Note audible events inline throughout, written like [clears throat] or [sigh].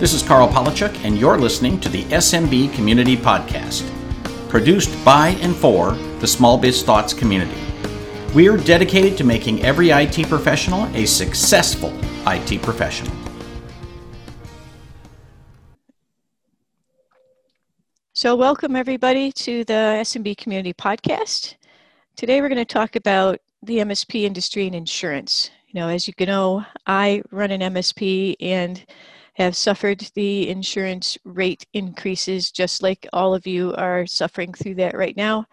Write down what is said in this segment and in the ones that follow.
This is Karl Palachuk, and you're listening to the SMB Community Podcast, produced by and for the Small Biz Thoughts community. We are dedicated to making every IT professional a successful IT professional. So, welcome everybody to the SMB Community Podcast. Today, we're going to talk about the MSP industry and insurance. You know, as you can know, I run an MSP and have suffered the insurance rate increases just like all of you are suffering through that right now.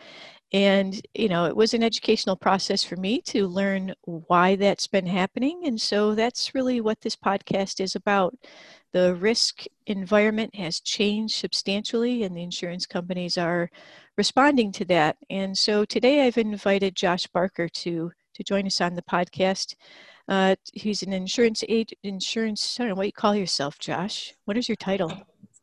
And, you know, it was an educational process for me to learn why that's been happening. And so that's really what this podcast is about. The risk environment has changed substantially, and the insurance companies are responding to that. And so today I've invited Josh Barker to, to join us on the podcast. Uh, he's an insurance agent, insurance, I don't know what you call yourself, Josh. What is your title?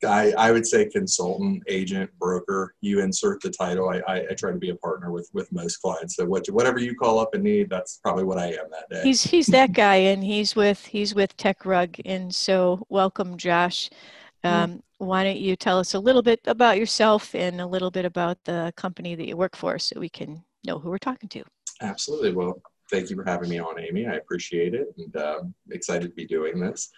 I, I would say consultant, agent, broker. You insert the title. I, I, I, try to be a partner with with most clients. So what, whatever you call up and need, that's probably what I am that day. He's he's that guy, and he's with he's with TechRug. And so welcome, Josh. Mm-hmm. Um. Why don't you tell us a little bit about yourself and a little bit about the company that you work for, so we can know who we're talking to. Absolutely. Well, thank you for having me on, Amy. I appreciate it, and um, excited to be doing this.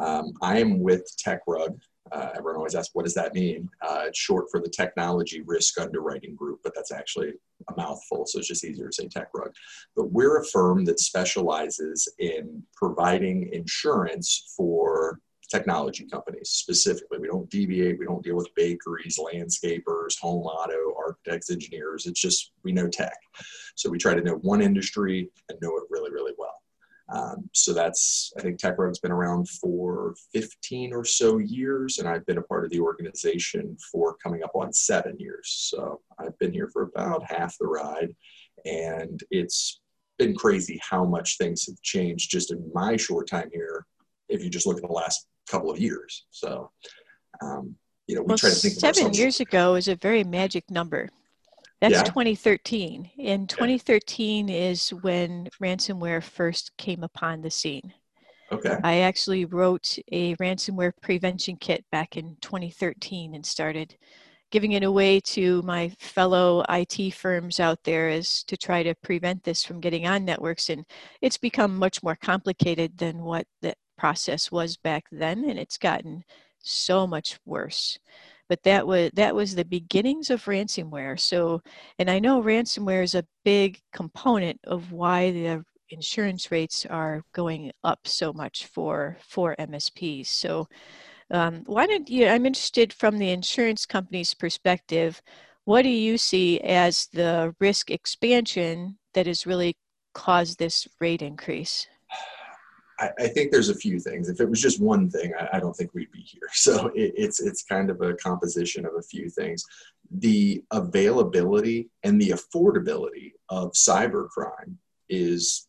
Um, I am with TechRug. Uh, everyone always asks, what does that mean? Uh, it's short for the Technology Risk Underwriting Group, but that's actually a mouthful, so it's just easier to say TechRug. But we're a firm that specializes in providing insurance for technology companies specifically. We don't deviate, we don't deal with bakeries, landscapers, home auto, architects, engineers. It's just we know tech. So we try to know one industry and know it really, really well. Um, so that's, I think TechRug's been around for 15 or so years, and I've been a part of the organization for coming up on seven years. So I've been here for about half the ride, and it's been crazy how much things have changed just in my short time here. If you just look at the last couple of years, so um, you know, we well, try to think. Seven years ago is a very magic number. That's yeah. 2013. And 2013 is when ransomware first came upon the scene. Okay. I actually wrote a ransomware prevention kit back in 2013 and started giving it away to my fellow IT firms out there as to try to prevent this from getting on networks. And it's become much more complicated than what the process was back then, and it's gotten so much worse. But that was that was the beginnings of ransomware. So and i know ransomware is a big component of why the insurance rates are going up so much for for msps so um, why don't you i'm interested from the insurance company's perspective what do you see as the risk expansion that has really caused this rate increase I, I, think there's a few things. If it was just one thing, I, I don't think we'd be here. [laughs] So it, it's it's kind of a composition of a few things. The availability and the affordability of cybercrime is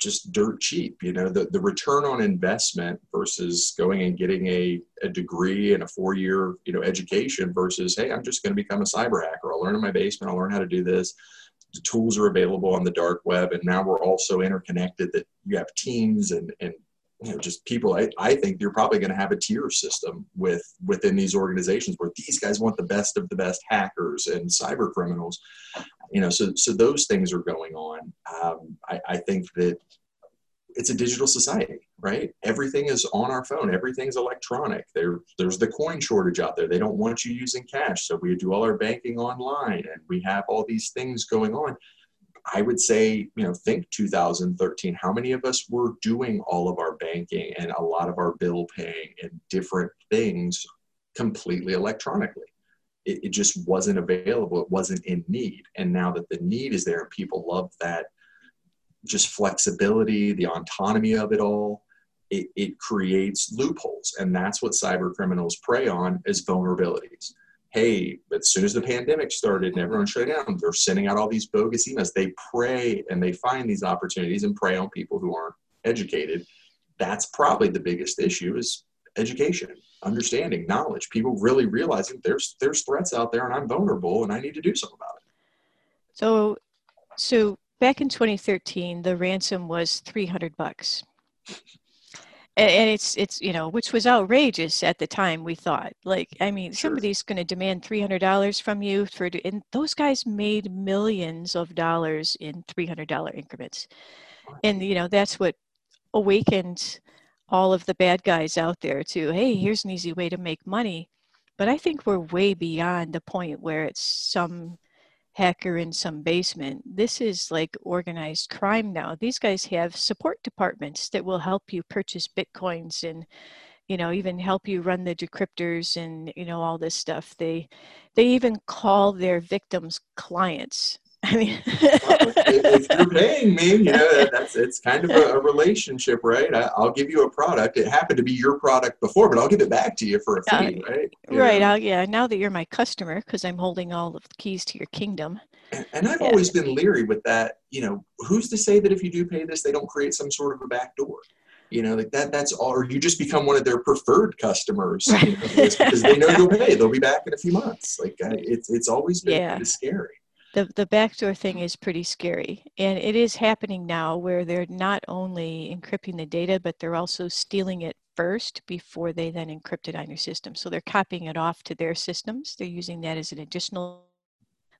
just dirt cheap. You know, the, the return on investment versus going and getting a, a degree and a four year, you know, education versus, hey, I'm just going to become a cyber hacker. I'll learn in my basement. I'll learn how to do this the tools are available on the dark web and now we're also interconnected that you have teams and, and you know just people I, I think you're probably going to have a tier system with within these organizations where these guys want the best of the best hackers and cyber criminals. You know so so those things are going on. Um, I, I think that it's a digital society, right? Everything is on our phone. Everything's electronic. There, there's the coin shortage out there. They don't want you using cash, so we do all our banking online, and we have all these things going on. I would say, you know, think 2013. How many of us were doing all of our banking and a lot of our bill paying and different things completely electronically? It, it just wasn't available. It wasn't in need. And now that the need is there, people love that just flexibility, the autonomy of it all, it, it creates loopholes. And that's what cyber criminals prey on is vulnerabilities. Hey, as soon as the pandemic started and everyone shut down, they're sending out all these bogus emails. They prey and they find these opportunities and prey on people who aren't educated. That's probably the biggest issue is education, understanding, knowledge. People really realizing there's there's threats out there and I'm vulnerable and I need to do something about it. So so back in 2013, the ransom was 300 bucks. and it's it's you know which was outrageous at the time we thought like i mean sure. somebody's going to demand $300 from you for and those guys made millions of dollars in $300 increments and you know that's what awakened all of the bad guys out there to hey here's an easy way to make money but i think we're way beyond the point where it's some hacker in some basement. This is like organized crime now. These guys have support departments that will help you purchase bitcoins and you know even help you run the decryptors and you know all this stuff. They they even call their victims clients I mean, if you're [laughs] paying me, you know, that's it's kind of a, a relationship, right? I, will give you a product. It happened to be your product before, but I'll give it back to you for a fee, uh, right? You right. yeah. Now that you're my customer, because I'm holding all of the keys to your kingdom. And, and I've yeah. always been leery with that. You know, who's to say that if you do pay this, they don't create some sort of a back door? you know like that that's all or you just become one of their preferred customers you know, because they know you'll [laughs] pay they'll be back in a few months like uh, it's it's always been yeah. kind of scary the the backdoor thing is pretty scary and it is happening now where they're not only encrypting the data but they're also stealing it first before they then encrypt it on your system. So they're copying it off to their systems. They're using that as an additional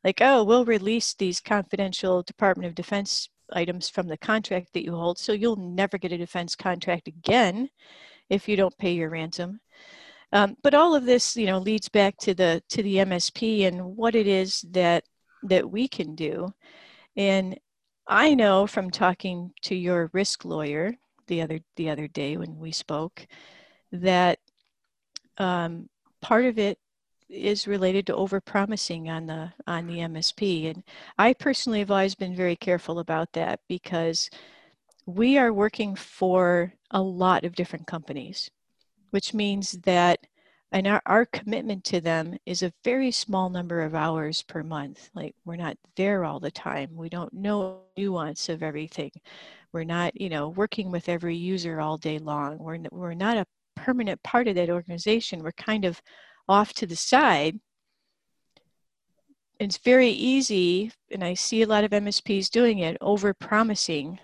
like oh we'll release these confidential department of defense items from the contract that you hold so you'll never get a defense contract again if you don't pay your ransom. Um, but all of this you know leads back to the to the msp and what it is that that we can do. And I know from talking to your risk lawyer the other the other day when we spoke that um, part of it is related to overpromising on the on the MSP, and I personally have always been very careful about that because we are working for a lot of different companies, which means that and our, our commitment to them is a very small number of hours per month. Like we're not there all the time. We don't know nuance of everything. We're not you know working with every user all day long. We're, we're not a permanent part of that organization. We're kind of off to the side. It's very easy and i see a lot of msps doing it over promising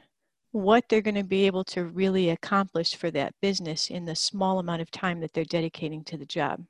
what they're going to be able to really accomplish for that business in the small amount of time that they're dedicating to the job.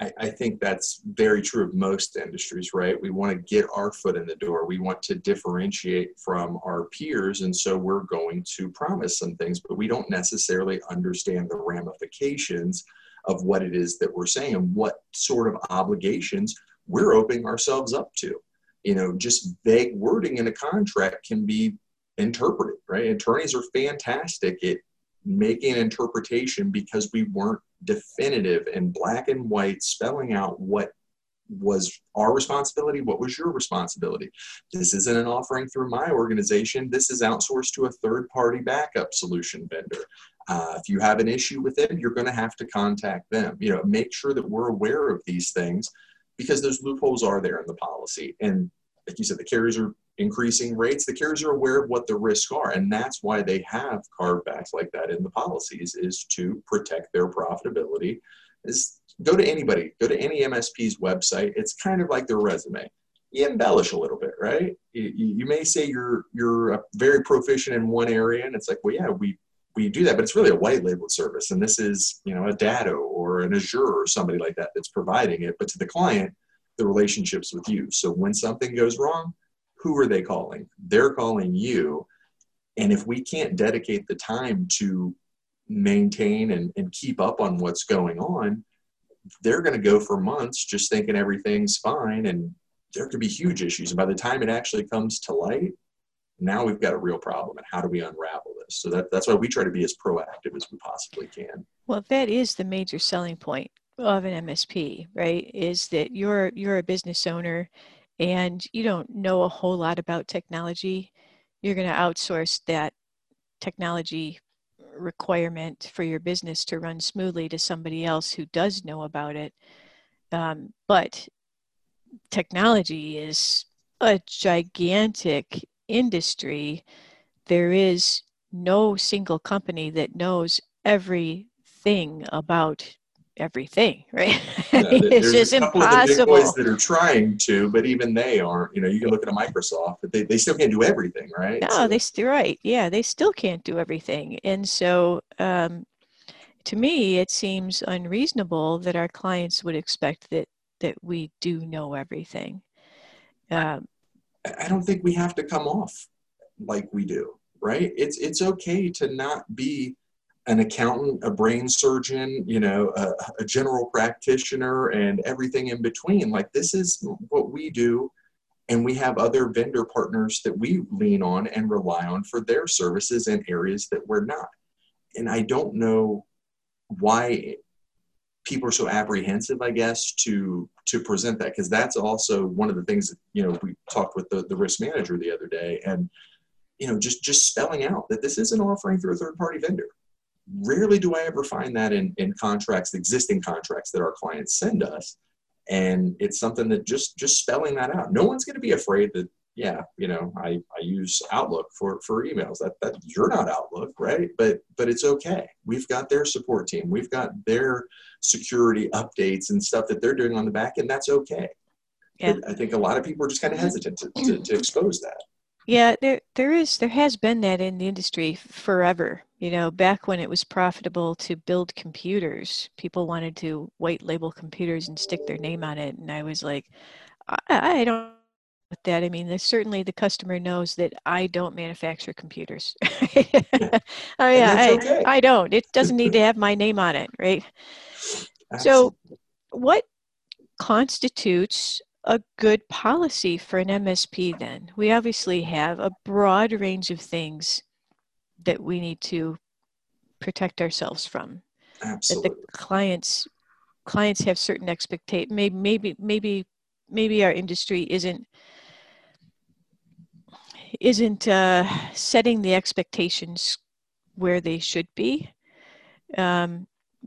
I, I, think that's very true of most industries, right? We want to get our foot in the door. We want to differentiate from our peers. And so we're going to promise some things, but we don't necessarily understand the ramifications of what it is that we're saying what sort of obligations we're opening ourselves up to. You know, just vague wording in a contract can be interpret it, right? Attorneys are fantastic at making interpretation because we weren't definitive and black and white spelling out what was our responsibility what was your responsibility. This isn't an offering through my organization. This is outsourced to a third party backup solution vendor. Uh, if you have an issue with it you're going to have to contact them. You know make sure that we're aware of these things because those loopholes are there in the policy. And like you said the carriers are increasing rates, the carriers are aware of what the risks are. And that's why they have carvebacks like that in the policies is to protect their profitability. Is go to anybody, go to any MSP's website. It's kind of like their resume. You embellish a little bit, right? You, you may say you're you're very proficient in one area, and it's like, well, yeah, we we do that, but it's really a white labeled service, and this is you know a Datto or an Azure or somebody like that that's providing it. But to the client, the relationships with you. So when something goes wrong, who are they calling? They're calling you. And if we can't dedicate the time to maintain and, and keep up on what's going on, they're going to go for months just thinking everything's fine. And there could be huge issues. And by the time it actually comes to light, now we've got a real problem. And how do we unravel this? So that, that's why we try to be as proactive as we possibly can. Well, that is the major selling point of an MSP, right? Is that you're you're a business owner and you don't know a whole lot about technology, you're going to outsource that technology requirement for your business to run smoothly to somebody else who does know about it. Um, but technology is a gigantic industry. There is no single company that knows everything about everything, right? [laughs] Yeah, it's just couple Of the big impossible. boys that are trying to, but even they aren't. You know, you can look at a Microsoft, but they, they still can't do everything, right? No, So- they still right. Yeah, they still can't do everything. And so um, to me, it seems unreasonable that our clients would expect that that we do know everything. Um, I don't think we have to come off like we do, right? It's it's okay to not be an accountant, a brain surgeon, you know, a, a general practitioner, and everything in between. Like this is what we do, and we have other vendor partners that we lean on and rely on for their services in areas that we're not. And I don't know why people are so apprehensive, I guess, to to present that because that's also one of the things that you know we talked with the, the risk manager the other day, and you know just just spelling out that this is an offering through a third party vendor. Rarely do I ever find that in in contracts, existing contracts that our clients send us, and it's something that just just spelling that out. No one's going to be afraid that yeah, you know, I, I use Outlook for, for emails. That that you're not Outlook, right? But but it's okay. We've got their support team. We've got their security updates and stuff that they're doing on the back end. That's okay. Yeah. But I think a lot of people are just kind of mm-hmm. hesitant to, to, to expose that. Yeah, there there is there has been that in the industry forever. You know, back when it was profitable to build computers, people wanted to white label computers and stick their name on it, and I was like, I, I don't with that. I mean, certainly the customer knows that I don't manufacture computers. [laughs] oh yeah, I, okay. I don't. It [laughs] doesn't need to have my name on it, right? Absolutely. So, what constitutes a good policy for an MSP then? We obviously have a broad range of things that we need to protect ourselves from. That absolutely. the clients clients have certain expectations. Maybe maybe maybe maybe our industry isn't isn't uh, setting the expectations where they should be. Um,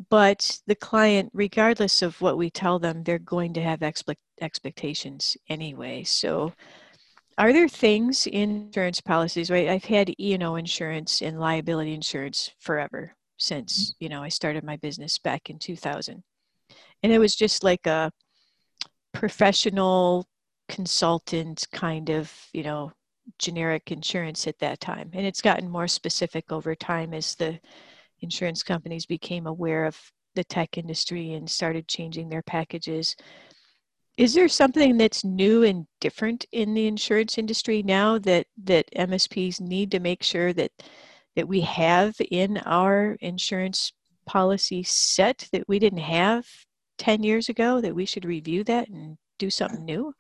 but the client, regardless of what we tell them, they're going to have expect- expectations anyway. So, are there things in insurance policies? Right, I've had E and O insurance and liability insurance forever since mm-hmm. you know I started my business back in 2000, and it was just like a professional consultant kind of you know generic insurance at that time, and it's gotten more specific over time as the insurance companies became aware of the tech industry and started changing their packages. Is there something that's new and different in the insurance industry now that that MSPs need to make sure that that we have in our insurance policy set that we didn't have 10 years ago that we should review that and do something new?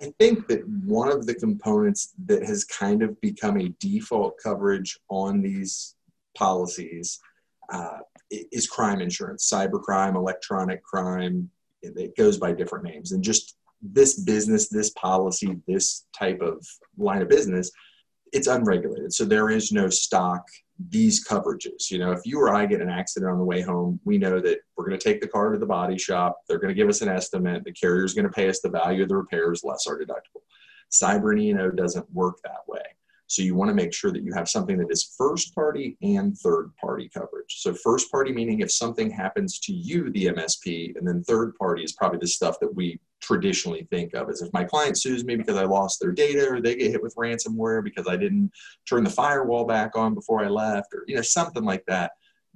I think that one of the components that has kind of become a default coverage on these policies uh, is crime insurance, cyber crime, electronic crime. It goes by different names. And just this business, this policy, this type of line of business, it's unregulated. So there is no stock, these coverages. You know, if you or I get an accident on the way home, we know that we're going to take the car to the body shop. They're going to give us an estimate. The carrier's going to pay us the value of the repairs less our deductible. Cyber and doesn't work that way. So you want to make sure that you have something that is first party and third party coverage. So first party meaning if something happens to you, the MSP, and then third party is probably the stuff that we traditionally think of as if my client sues me because I lost their data or they get hit with ransomware because I didn't turn the firewall back on before I left or you know something like that.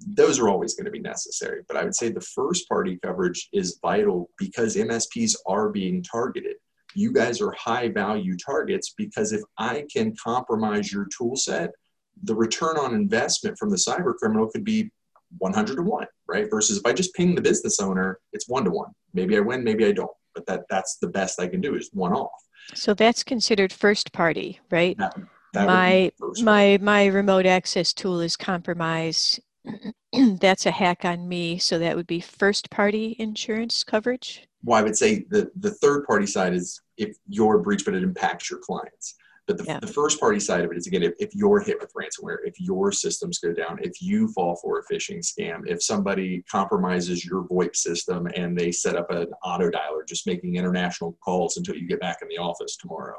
Those are always going to be necessary. But I would say the first party coverage is vital because MSPs are being targeted you guys are high value targets because if I can compromise your tool set, the return on investment from the cyber criminal could be 100 to 1, right? Versus if I just ping the business owner, it's 1 to 1. Maybe I win, maybe I don't. But that that's the best I can do is one off. So that's considered first party, right? That, my my my remote access tool is compromised. [clears throat] that's a hack on me, so that would be first party insurance coverage. Well, I would say the, the third party side is if your breach, but it impacts your clients. But the, Yeah. the first party side of it is again, if, if you're hit with ransomware, if your systems go down, if you fall for a phishing scam, if somebody compromises your VoIP system and they set up an auto dialer just making international calls until you get back in the office tomorrow.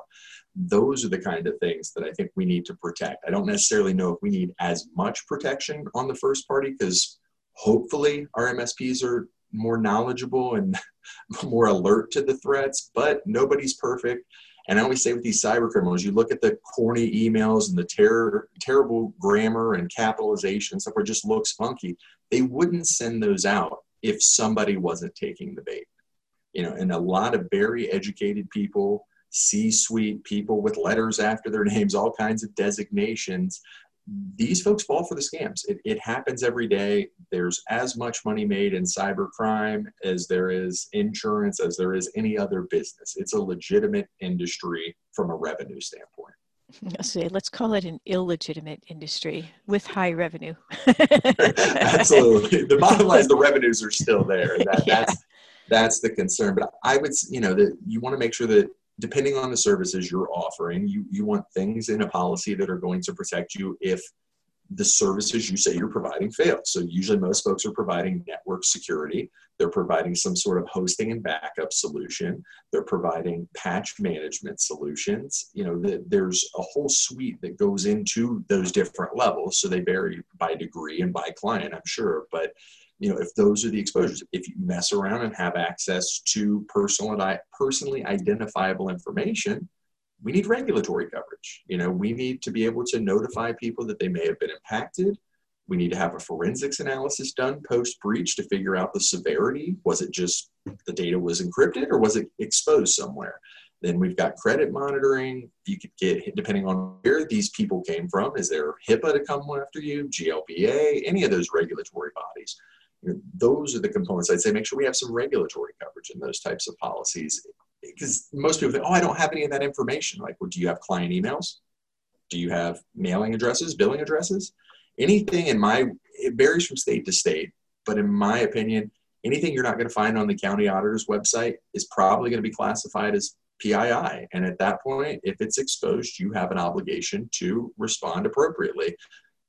Those are the kind of things that I think we need to protect. I don't necessarily know if we need as much protection on the first party because hopefully our MSPs are more knowledgeable and [laughs] more alert to the threats, but nobody's perfect. And I always say with these cyber criminals, you look at the corny emails and the ter- terrible grammar and capitalization stuff where it just looks funky. They wouldn't send those out if somebody wasn't taking the bait. You know, and a lot of very educated people, C-suite people with letters after their [laughs] names, all kinds of designations, these folks fall for the scams. It, it, happens every day. There's as much money made in cybercrime as there is insurance, as there is any other business. It's a legitimate industry from a revenue standpoint. [laughs] Say, let's call it an illegitimate industry with high revenue. [laughs] Absolutely. The bottom line is the revenues are still there. [laughs] That, yeah. That's that's the concern. But I would, you know, that you want to make sure that depending on the services you're offering, you, you want things in a policy that are going to protect you if the services you say you're providing fail. So usually most folks are providing network security. They're providing some sort of hosting and backup solution. They're providing patch management solutions. You know, the, there's a whole suite that goes into those different levels. So they vary by degree and by client, I'm sure. But you know, if those are the exposures, if you mess around and have access to personal and personally identifiable information, we need regulatory coverage. You know, we need to be able to notify people that they may have been impacted. We need to have a forensics analysis done post breach to figure out the severity. Was it just the data was encrypted or was it exposed somewhere? Then we've got credit monitoring. You could get, depending on where these people came from, is there HIPAA to come after you, GLBA, any of those regulatory bodies? You know, those are the components I'd say make sure we have some regulatory coverage in those types of policies. Because most people think, oh, I don't have any of that information. Like, well, do you have client emails? Do you have mailing addresses, billing addresses? Anything in my, it varies from state to state, but in my opinion, anything you're not going to find on the county auditor's website is probably going to be classified as PII. And at that point, if it's exposed, you have an obligation to respond appropriately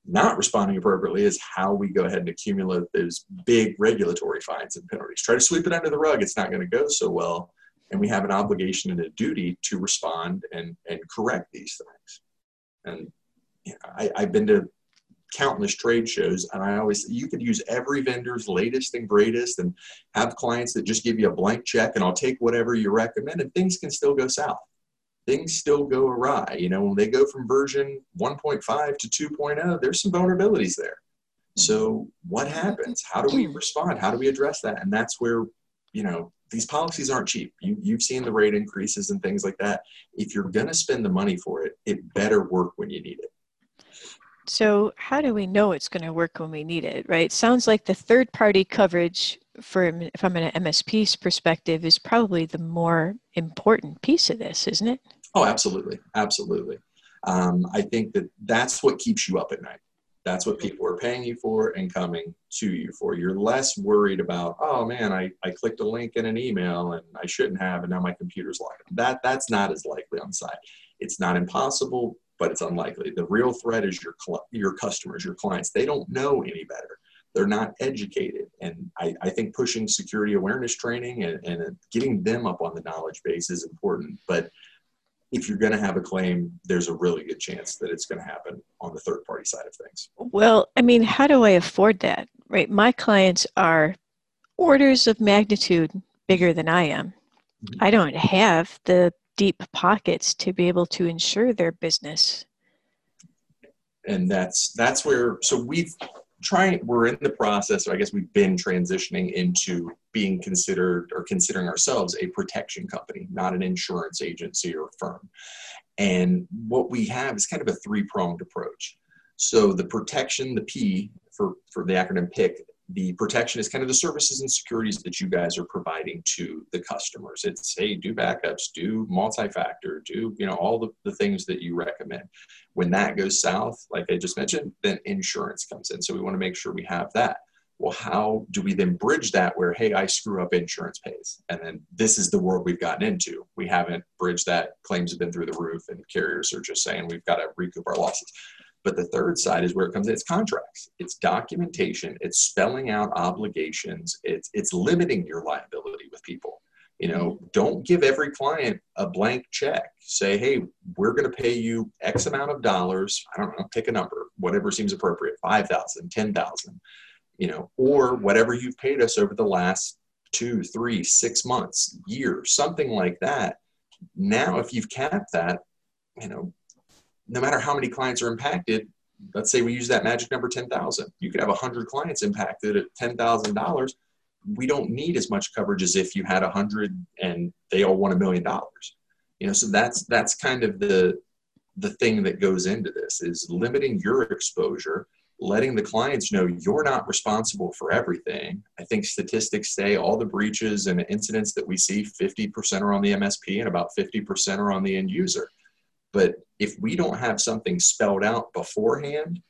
not responding appropriately is how we go ahead and accumulate those big regulatory fines and penalties. Try to sweep it under the rug, it's not going to go so well. And we have an obligation and a duty to respond and, and correct these things. And you know, I, I've been to countless trade shows and i always you could use every vendor's latest and greatest and have clients that just give you a blank check and i'll take whatever you recommend and things can still go south things still go awry. You know, when they go from version 1.5 to 2.0, there's some vulnerabilities there. So what happens? How do we mm-hmm. respond? How do we address that? And that's where, you know, these policies aren't cheap. You, you've seen the rate increases and things like that. If you're going to spend the money for it, it better work when you need it. So, how do we know it's going to work when we need it, right? Sounds like the third party coverage from, from an MSP's perspective is probably the more important piece of this, isn't it? Oh, absolutely. Absolutely. Um, I think that that's what keeps you up at night. That's what people are paying you for and coming to you for. You're less worried about, oh man, I, I clicked a link in an email and I shouldn't have, and now my computer's locked. That that's not as likely on site. It's not impossible, but it's unlikely. The real threat is your your customers, your clients. They don't know any better. They're not educated, and I, I think pushing security awareness training and, and getting them up on the knowledge base is important. But if you're going to have a claim, there's a really good chance that it's going to happen on the third party side of things. Well, I mean, how do I afford that? Right. My clients are orders of magnitude bigger than I am. Mm-hmm. I don't have the deep pockets to be able to insure their business. And that's that's where so we've trying we're in the process or i guess we've been transitioning into being considered or considering ourselves a protection company not an insurance agency or firm and what we have is kind of a three-pronged approach so the protection the p for for the acronym pick the protection is kind of the services and securities that you guys are providing to the customers. It's hey, do backups, do multi-factor, do you know all the, the things that you recommend. When that goes south, like I just mentioned, then insurance comes in. So we want to make sure we have that. Well, how do we then bridge that where, hey, I screw up, insurance pays? And then this is the world we've gotten into. We haven't bridged that. Claims have been through the roof, and carriers are just saying we've got to recoup our losses. But the third side is where it comes in. It's contracts. It's documentation. It's spelling out obligations. It's it's limiting your liability with people. You know, mm-hmm. don't give every client a blank check. Say, hey, we're going to pay you X amount of dollars. I don't know, pick a number, whatever seems appropriate, 5,000, 10,000, you know, or whatever you've paid us over the last two, three, six months, year, something like that. Now, if you've capped that, you know, no matter how many clients are impacted, let's say we use that magic number 10,000. You could have 100 clients impacted at $10,000. We don't need as much coverage as if you had a 100 and they all want a million dollars. You know, so that's that's kind of the the thing that goes into this is limiting your exposure letting the clients know you're not responsible for everything. I think statistics say all the breaches and incidents that we see, 50% are on the MSP and about 50% are on the end user. But if we don't have something spelled out beforehand,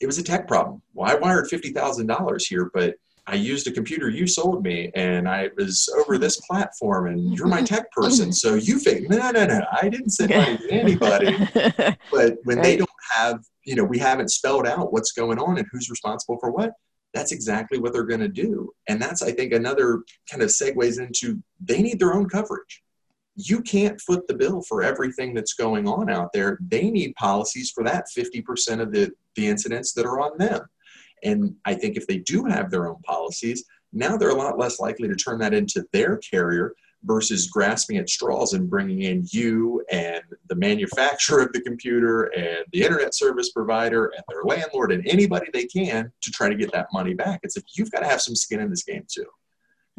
it was a tech problem. Well, I wired $50,000 here, but I used a computer you sold me and I was over this platform and you're my mm-hmm. tech person. So you think, no, no, no, I didn't send money to anybody. [laughs] But when right. they don't have you know, we haven't spelled out what's going on and who's responsible for what. That's exactly what they're going to do. And that's, I think, another kind of segues into they need their own coverage. You can't foot the bill for everything that's going on out there. They need policies for that 50% of the, the incidents that are on them. And I think if they do have their own policies, now they're a lot less likely to turn that into their carrier versus grasping at straws and bringing in you and the manufacturer of the computer and the internet service provider and their landlord and anybody they can to try to get that money back. It's like you've got to have some skin in this game too.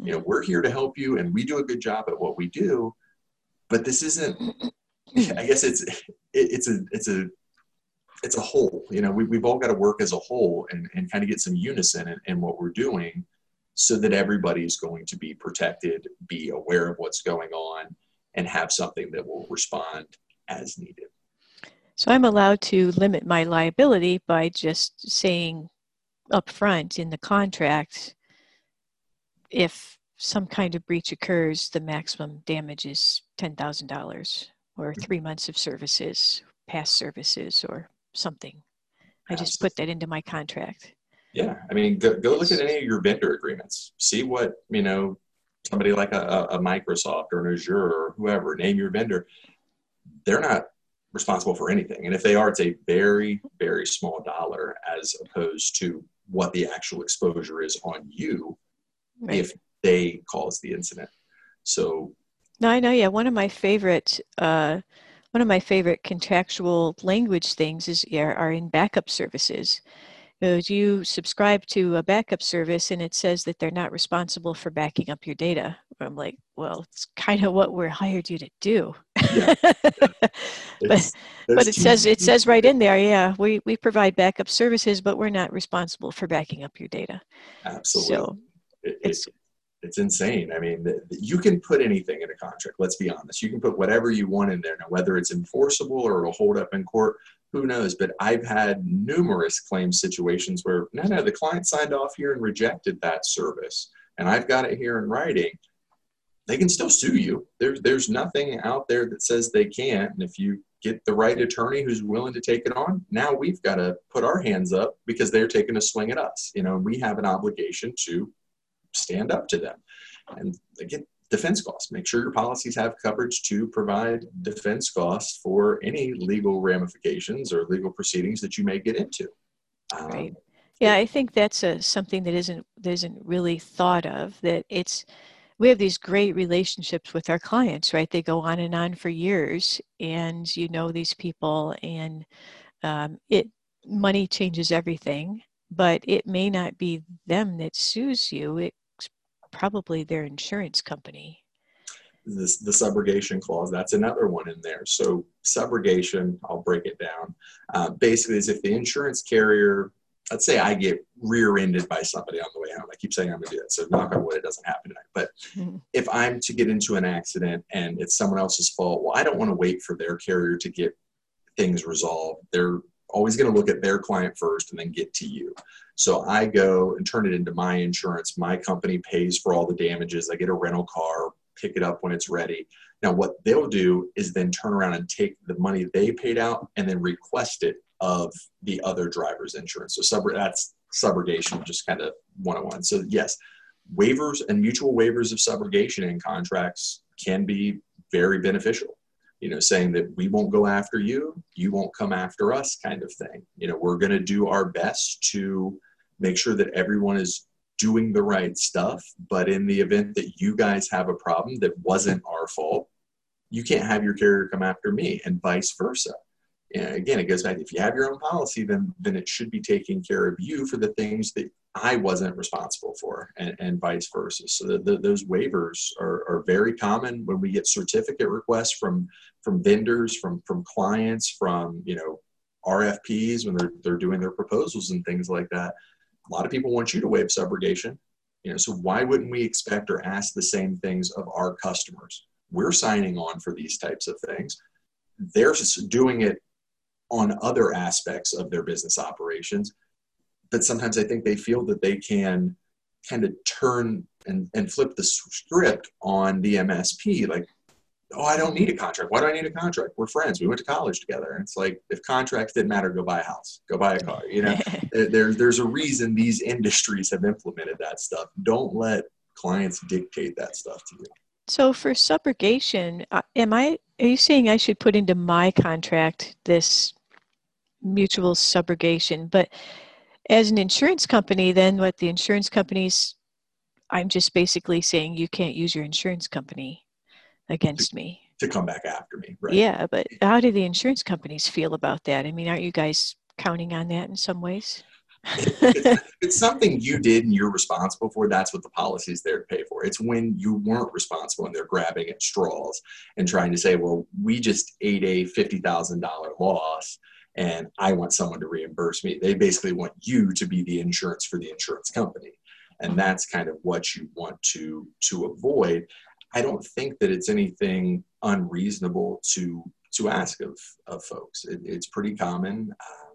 You know, we're here to help you and we do a good job at what we do, but this isn't [clears throat] I guess it's it's a it's a it's a whole. You know, we, we've all got to work as a whole and, and kind of get some unison in, in what we're doing so that everybody is going to be protected, be aware of what's going on, and have something that will respond as needed. So I'm allowed to limit my liability by just saying up front in the contract if some kind of breach occurs, the maximum damage is $10,000 or mm-hmm. three months of services, past services, or something. I just put that into my contract. Yeah, I mean, go, go look at any of your vendor agreements. See what you know somebody like a, a Microsoft or an Azure or whoever. Name your vendor. They're not responsible for anything, and if they are, it's a very very small dollar as opposed to what the actual exposure is on you right. if they cause the incident. So. No, I know. Yeah, one of my favorite. Uh, one of my favorite contractual language things is yeah, are in backup services is you subscribe to a backup service and it says that they're not responsible for backing up your data. I'm like, well, it's kind of what we're hired you to do. Yeah. [laughs] but but it says it says right in there, yeah, we, we provide backup services, but we're not responsible for backing up your data. Absolutely. So it, it's it's insane. I mean, you can put anything in a contract. Let's be honest. You can put whatever you want in there. Now, whether it's enforceable or it'll hold up in court, who knows? But I've had numerous claim situations where no, no, the client signed off here and rejected that service, and I've got it here in writing. They can still sue you. There's there's nothing out there that says they can't. And if you get the right attorney who's willing to take it on, now we've got to put our hands up because they're taking a swing at us. You know, we have an obligation to stand up to them. And again, defense costs. Make sure your policies have coverage to provide defense costs for any legal ramifications or legal proceedings that you may get into. Um, right. Yeah, I think that's a, something that isn't that isn't really thought of. That it's we have these great relationships with our clients, right? They go on and on for years, and you know these people, and um, it money changes everything. But it may not be them that sues you. It probably their insurance company. This, the subrogation clause, that's another one in there. So, subrogation, I'll break it down. Uh, basically, is if the insurance carrier, let's say I get rear ended by somebody on the way home. I keep saying I'm going to do that. So, knock on wood, it doesn't happen tonight. But mm-hmm. if I'm to get into an accident and it's someone else's fault, well, I don't want to wait for their carrier to get things resolved. They're always going to look at their client first and then get to you. So I go and turn it into my insurance. My company pays for all the damages. I get a rental car, pick it up when it's ready. Now, what they'll do is then turn around and take the money they paid out and then request it of the other driver's insurance. So sub- that's subrogation, just kind of one on one. So yes, waivers and mutual waivers of subrogation in contracts can be very beneficial you know, saying that we won't go after you, you won't come after us kind of thing. You know, we're going to do our best to make sure that everyone is doing the right stuff. But in the event that you guys have a problem that wasn't our fault, you can't have your carrier come after me, and vice versa. And again, it goes back. If you have your own policy, then then it should be taking care of you for the things that I wasn't responsible for, and, and vice versa. So the, the, those waivers are, are very common when we get certificate requests from from vendors, from from clients, from you know RFPs when they're they're doing their proposals and things like that. A lot of people want you to waive subrogation. You know, so why wouldn't we expect or ask the same things of our customers? We're signing on for these types of things. They're doing it on other aspects of their business operations. But sometimes I think they feel that they can kind of turn and, and flip the script on the MSP. Like, oh, I don't need a contract. Why do I need a contract? We're friends. We went to college together. And it's like, if contracts didn't matter, go buy a house, go buy a car. You know, [laughs] there, there's a reason these industries have implemented that stuff. Don't let clients dictate that stuff to you. So for subrogation, uh, am I? Are you saying I should put into my contract this mutual subrogation. But as an insurance company, then what the insurance companies, I'm just basically saying you can't use your insurance company against me. To come back after me, right? Yeah, but how do the insurance companies feel about that? I mean, aren't you guys counting on that in some ways? it's, [laughs] it's, something you did and you're responsible for. That's what the policy is there to pay for. It's when you weren't responsible and they're grabbing at straws and trying to say, well, we just ate a $50,000 loss and I want someone to reimburse me. They basically want you to be the insurance for the insurance company. And that's kind of what you want to to avoid. I don't think that it's anything unreasonable to to ask of, of folks. It, it's pretty common. Uh,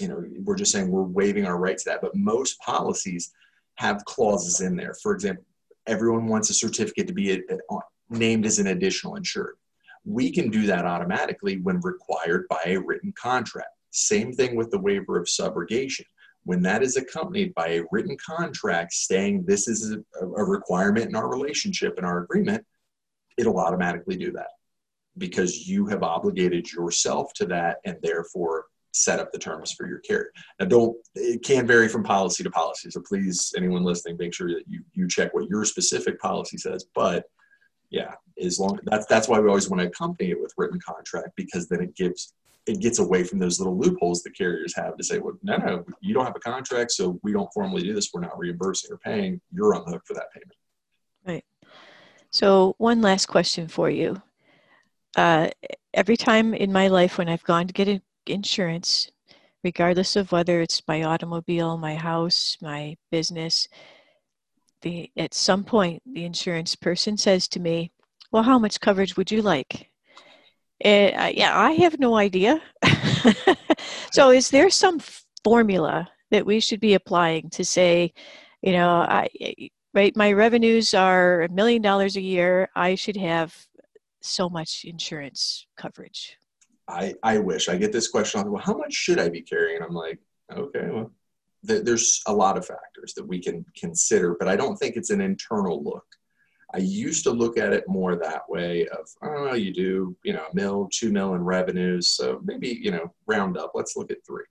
you know, we're just saying we're waiving our rights to that, but most policies have clauses in there. For example, everyone wants a certificate to be a, a, named as an additional insured. We can do that automatically when required by a written contract. Same thing with the waiver of subrogation. When that is accompanied by a written contract saying this is a, a requirement in our relationship and our agreement, it'll automatically do that because you have obligated yourself to that and therefore set up the terms for your carrier. Now, don't it can vary from policy to policy. So please, anyone listening, make sure that you you check what your specific policy says. But yeah, as long that's that's why we always want to accompany it with written contract because then it gives it gets away from those little loopholes the carriers have to say, well, no, no, you don't have a contract, so we don't formally do this. We're not reimbursing or paying. You're on the hook for that payment. Right. So one last question for you. Uh, every time in my life when I've gone to get insurance, regardless of whether it's my automobile, my house, my business, the at some point the insurance person says to me, "Well, how much coverage would you like?" Uh, yeah, I have no idea. [laughs] so, is there some formula that we should be applying to say, you know, I right, my revenues are a million dollars a year. I should have so much insurance coverage. I, I wish I get this question well, how much should I be carrying? I'm like, okay, well, there's a lot of factors that we can consider, but I don't think it's an internal look. I used to look at it more that way of, oh, you do, you know, a mil, two mil in revenues. So maybe, you know, round up, let's look at three.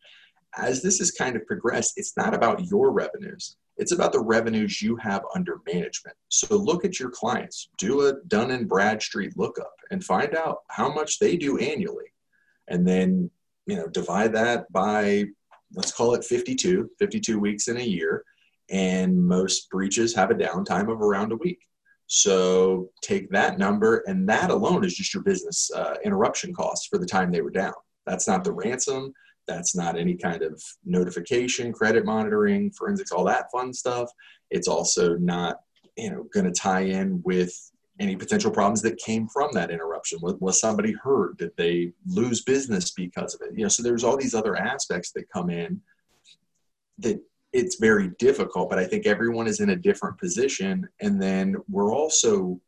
As this has kind of progressed, it's not about your revenues. It's about the revenues you have under management. So look at your clients, do a Dun and Bradstreet lookup and find out how much they do annually. And then, you know, divide that by let's call it 52, 52 weeks in a year. And most breaches have a downtime of around a week. So take that number, and that alone is just your business uh, interruption costs for the time they were down. That's not the ransom. That's not any kind of notification, credit monitoring, forensics, all that fun stuff. It's also not, you know, going to tie in with any potential problems that came from that interruption? Was, was, somebody hurt? Did they lose business because of it? You know so there's all these other aspects that come in that it's very difficult but i think everyone is in a different position. And then we're also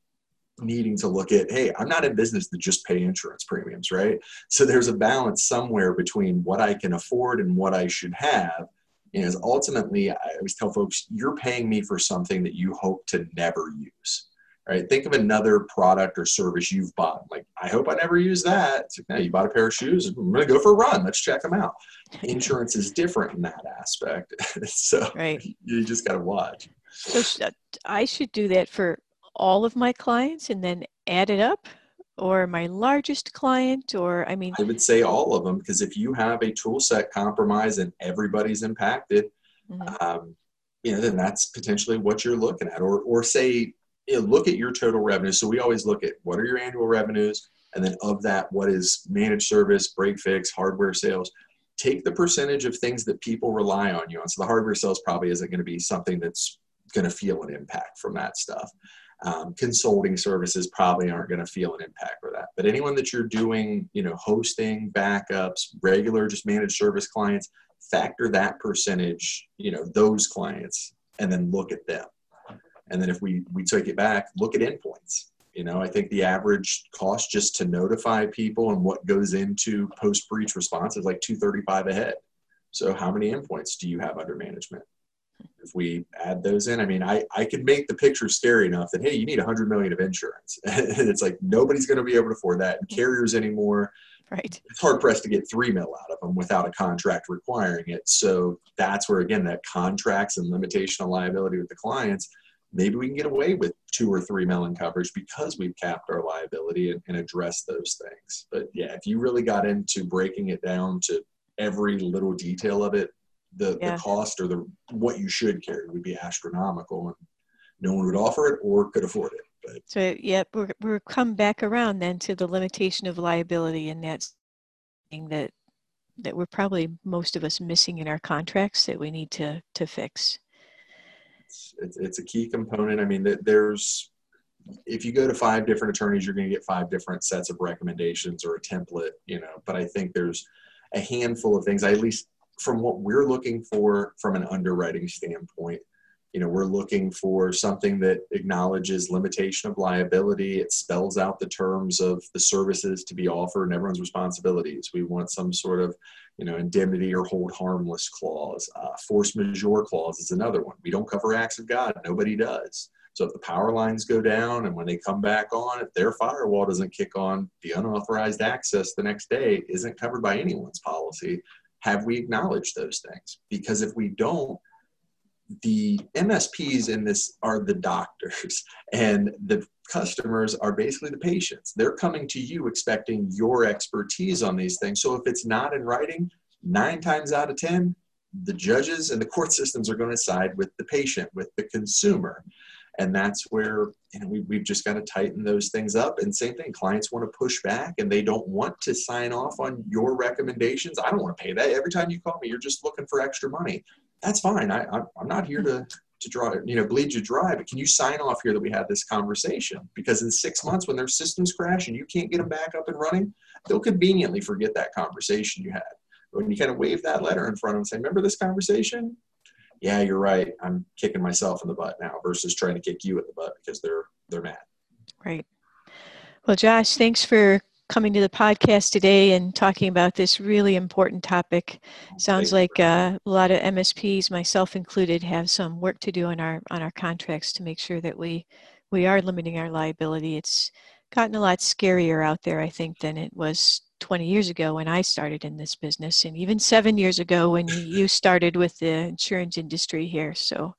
needing to look at hey i'm not in business to just pay insurance premiums right? So there's a balance somewhere between what i can afford and what i should have. Is ultimately i always tell folks you're paying me for something that you hope to never use right? Think of another product or service you've bought. Like, I hope I never use that. It's like, no, you bought a pair of shoes. I'm going to go for a run. Let's check them out. Insurance is different in that aspect. [laughs] so right. you just got to watch. So I should do that for all of my clients and then add it up or my largest client or i mean i would say all of them because if you have a tool set compromise and everybody's impacted mm-hmm. um, you know then that's potentially what you're looking at or or say you know, look at your total revenue so we always look at what are your annual revenues and then of that what is managed service break fix hardware sales take the percentage of things that people rely on you on so the hardware sales probably isn't going to be something that's going to feel an impact from that stuff um, consulting services probably aren't going to feel an impact for that. But anyone that you're doing, you know, hosting, backups, regular, just managed service clients, factor that percentage, you know, those clients, and then look at them. And then if we we take it back, look at endpoints. You know, I think the average cost just to notify people and what goes into post breach response is like 235 a head. So how many endpoints do you have under management? if we add those in, I mean, I, I could make the picture scary enough that, hey, you need 100 million of insurance. [laughs] and it's like nobody's going to be able to afford that. And mm-hmm. carriers anymore, right. it's hard pressed to get three mil out of them without a contract requiring it. So that's where, again, that contracts and limitation of liability with the clients, maybe we can get away with two or three melon coverage because we've capped our liability and, and addressed those things. But yeah, if you really got into breaking it down to every little detail of it, the, yeah. the cost or the what you should carry would be astronomical and no one would offer it or could afford it. But. So yeah, we're we're come back around then to the limitation of liability, and that's thing that that we're probably most of us missing in our contracts that we need to to fix. It's, it's, it's a key component. I mean, there's if you go to five different attorneys, you're going to get five different sets of recommendations or a template, you know. But I think there's a handful of things. At least from what we're looking for from an underwriting standpoint you know we're looking for something that acknowledges limitation of liability. It spells out the terms of the services to be offered and everyone's responsibilities. We want some sort of you know indemnity or hold harmless clause. Uh, force majeure clause is another one. We don't cover acts of god. Nobody does. So if the power lines go down and when they come back on if their firewall doesn't kick on the unauthorized access the next day isn't covered by anyone's policy. Have we acknowledged those things? Because if we don't, the MSPs in this are the doctors, [laughs] and the customers are basically the patients. They're coming to you expecting your expertise on these things. So if it's not in writing, nine times out of 10, the judges and the court [laughs] systems are going to side with the patient, with the consumer. And that's where you know we, we've just got to tighten those things up. And same thing clients want to push back and they don't want to sign off on your recommendations. I don't want to pay that. Every time you call me you're just looking for extra money that's fine I, i'm not here hmm. to to draw you know bleed you dry but can you sign off here that we had this conversation because in six months when their systems crash and you can't get them back up and running they'll conveniently forget that conversation you had when you kind of wave that letter in front of them and say remember this conversation yeah, you're right. I'm kicking myself in the butt now versus trying to kick you in the butt because they're they're mad. Right. Well, Josh, thanks for coming to the podcast today and talking about this really important topic. Sounds like uh, a lot of MSPs, myself included, have some work to do on our on our contracts to make sure that we we are limiting our liability. It's gotten a lot scarier out there, I think, than it was 20 years ago when I started in this business, and even seven years ago when you started with the insurance industry here. So,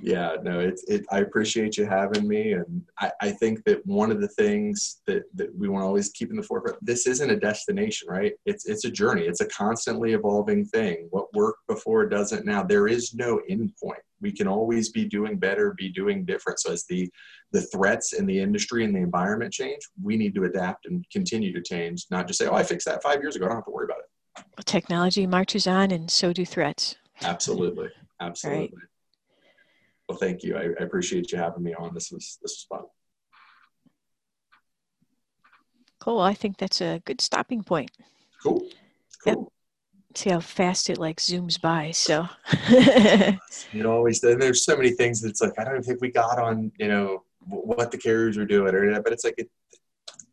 yeah, no, it's it. I appreciate you having me, and I, I think that one of the things that, that we want to always keep in the forefront. This isn't a destination, right? It's it's a journey. It's a constantly evolving thing. What worked before doesn't now. There is no end point we can always be doing better, be doing different. So as the the threats in the industry and the environment change, we need to adapt and continue to change, not just say, "Oh, I fixed that five years ago. I don't have to worry about it." Technology marches on, and so do threats. Absolutely, absolutely. Right. Well, thank you. I, I, appreciate you having me on. This was this was fun. Cool. I think that's a good stopping point. Cool. Cool. Yep see how fast it like zooms by. So [laughs] it always there's so many things that's like I don't think we got on you know what the carriers are doing or but it's like it,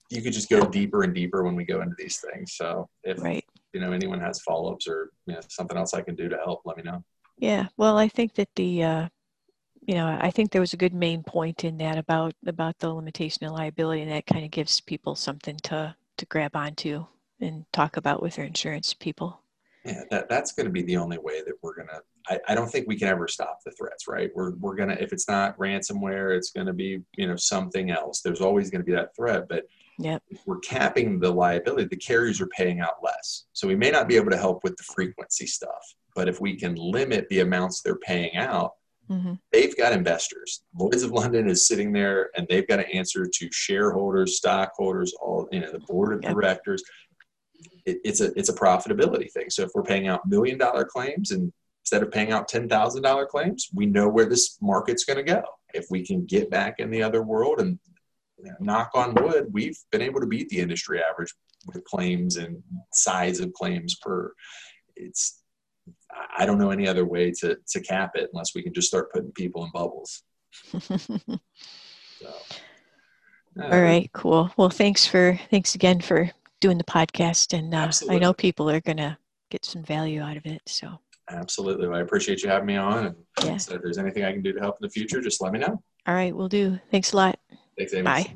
you could just go deeper and deeper when we go into these things. So if right. you know anyone has follow ups or you know, something else I can do to help, let me know. Yeah, well, I think that the uh, you know, I think there was a good main point in that about about the limitation of liability, and that kind of gives people something to to grab onto and talk about with their insurance people. Yeah, that, that's going to be the only way that we're going to. I don't think we can ever stop the threats, right? We're, we're going to, if it's not ransomware, it's going to be, you know, something else. There's always going to be that threat. But yep. we're capping the liability, the carriers are paying out less. So we may not be able to help with the frequency stuff. But if we can limit the amounts they're paying out, mm-hmm. they've got investors. Lloyd's of London is sitting there and they've got to answer to shareholders, stockholders, all, you know, the board of yep. directors it, it's a it's a profitability thing. So if we're paying out million dollar claims and instead of paying out ten thousand dollar claims, we know where this market's going to go. If we can get back in the other world and you know, knock on wood, we've been able to beat the industry average with claims and size of claims per. It's I don't know any other way to to cap it unless we can just start putting people in bubbles. [laughs] so, uh, All right, cool. Well, thanks for thanks again for doing the podcast, and uh, I know people are going to get some value out of it. So absolutely, well, I appreciate you having me on. And yeah. so if there's anything I can do to help in the future, just let me know. All right, we'll do. Thanks a lot. Thanks, Amy. Bye.